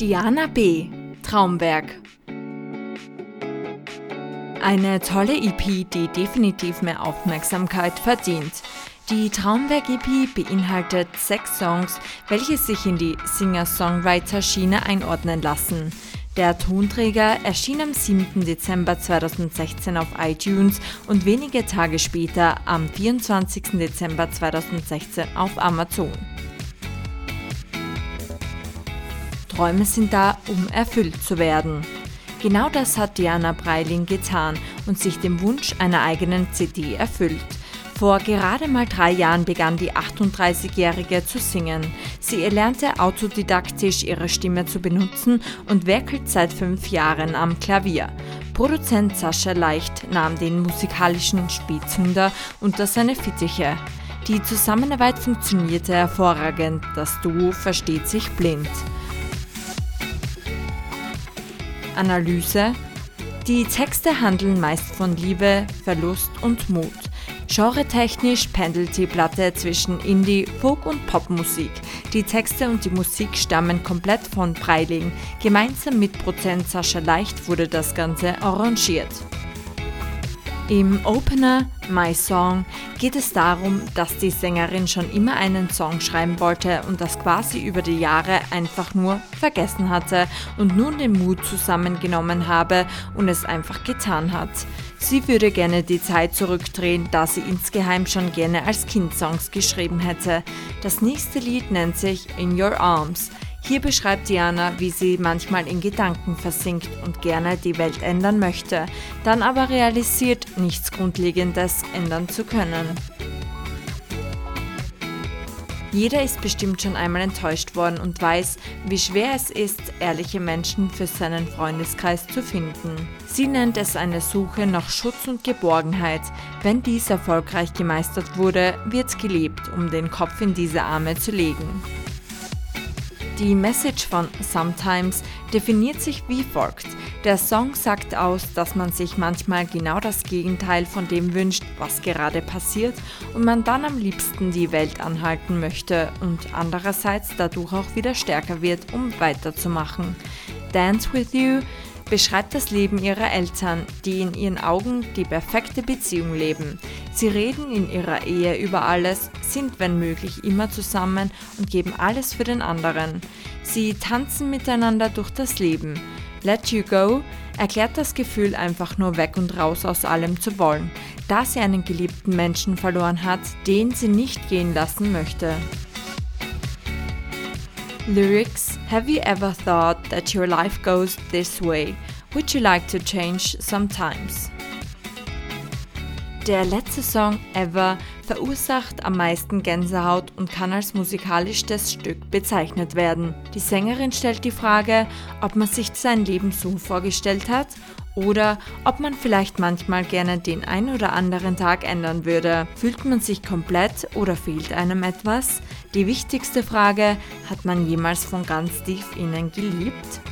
Diana B. Traumwerk. Eine tolle EP, die definitiv mehr Aufmerksamkeit verdient. Die Traumwerk-EP beinhaltet sechs Songs, welche sich in die Singer-Songwriter-Schiene einordnen lassen. Der Tonträger erschien am 7. Dezember 2016 auf iTunes und wenige Tage später, am 24. Dezember 2016, auf Amazon. Träume sind da, um erfüllt zu werden. Genau das hat Diana Breiling getan und sich dem Wunsch einer eigenen CD erfüllt. Vor gerade mal drei Jahren begann die 38-Jährige zu singen. Sie erlernte autodidaktisch ihre Stimme zu benutzen und werkelt seit fünf Jahren am Klavier. Produzent Sascha Leicht nahm den musikalischen Spätzünder unter seine Fittiche. Die Zusammenarbeit funktionierte hervorragend, das Duo versteht sich blind. Analyse Die Texte handeln meist von Liebe, Verlust und Mut. Genretechnisch pendelt die Platte zwischen Indie, Folk und Popmusik. Die Texte und die Musik stammen komplett von Breiling. Gemeinsam mit Prozent Sascha Leicht wurde das Ganze arrangiert. Im Opener My Song geht es darum, dass die Sängerin schon immer einen Song schreiben wollte und das quasi über die Jahre einfach nur vergessen hatte und nun den Mut zusammengenommen habe und es einfach getan hat. Sie würde gerne die Zeit zurückdrehen, da sie insgeheim schon gerne als Kind Songs geschrieben hätte. Das nächste Lied nennt sich In Your Arms. Hier beschreibt Diana, wie sie manchmal in Gedanken versinkt und gerne die Welt ändern möchte, dann aber realisiert, nichts Grundlegendes ändern zu können. Jeder ist bestimmt schon einmal enttäuscht worden und weiß, wie schwer es ist, ehrliche Menschen für seinen Freundeskreis zu finden. Sie nennt es eine Suche nach Schutz und Geborgenheit. Wenn dies erfolgreich gemeistert wurde, wird gelebt, um den Kopf in diese Arme zu legen. Die Message von Sometimes definiert sich wie folgt. Der Song sagt aus, dass man sich manchmal genau das Gegenteil von dem wünscht, was gerade passiert und man dann am liebsten die Welt anhalten möchte und andererseits dadurch auch wieder stärker wird, um weiterzumachen. Dance with You beschreibt das Leben ihrer Eltern, die in ihren Augen die perfekte Beziehung leben. Sie reden in ihrer Ehe über alles, sind wenn möglich immer zusammen und geben alles für den anderen. Sie tanzen miteinander durch das Leben. Let You Go erklärt das Gefühl, einfach nur weg und raus aus allem zu wollen, da sie einen geliebten Menschen verloren hat, den sie nicht gehen lassen möchte. Lyrics Have you ever thought that your life goes this way? Would you like to change sometimes? Der letzte Song Ever verursacht am meisten Gänsehaut und kann als musikalisches Stück bezeichnet werden. Die Sängerin stellt die Frage, ob man sich sein Leben so vorgestellt hat oder ob man vielleicht manchmal gerne den ein oder anderen Tag ändern würde. Fühlt man sich komplett oder fehlt einem etwas? Die wichtigste Frage, hat man jemals von ganz tief innen geliebt?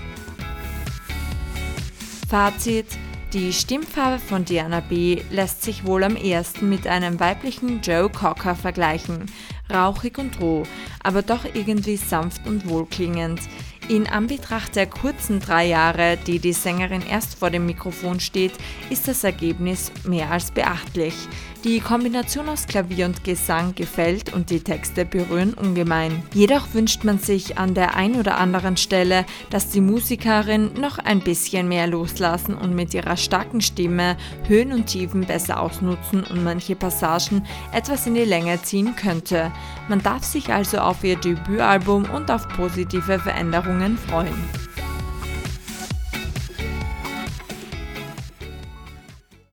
Fazit die Stimmfarbe von Diana B. lässt sich wohl am ersten mit einem weiblichen Joe Cocker vergleichen. Rauchig und roh, aber doch irgendwie sanft und wohlklingend. In Anbetracht der kurzen drei Jahre, die die Sängerin erst vor dem Mikrofon steht, ist das Ergebnis mehr als beachtlich. Die Kombination aus Klavier und Gesang gefällt und die Texte berühren ungemein. Jedoch wünscht man sich an der ein oder anderen Stelle, dass die Musikerin noch ein bisschen mehr loslassen und mit ihrer starken Stimme Höhen und Tiefen besser ausnutzen und manche Passagen etwas in die Länge ziehen könnte. Man darf sich also auf ihr Debütalbum und auf positive Veränderungen freuen.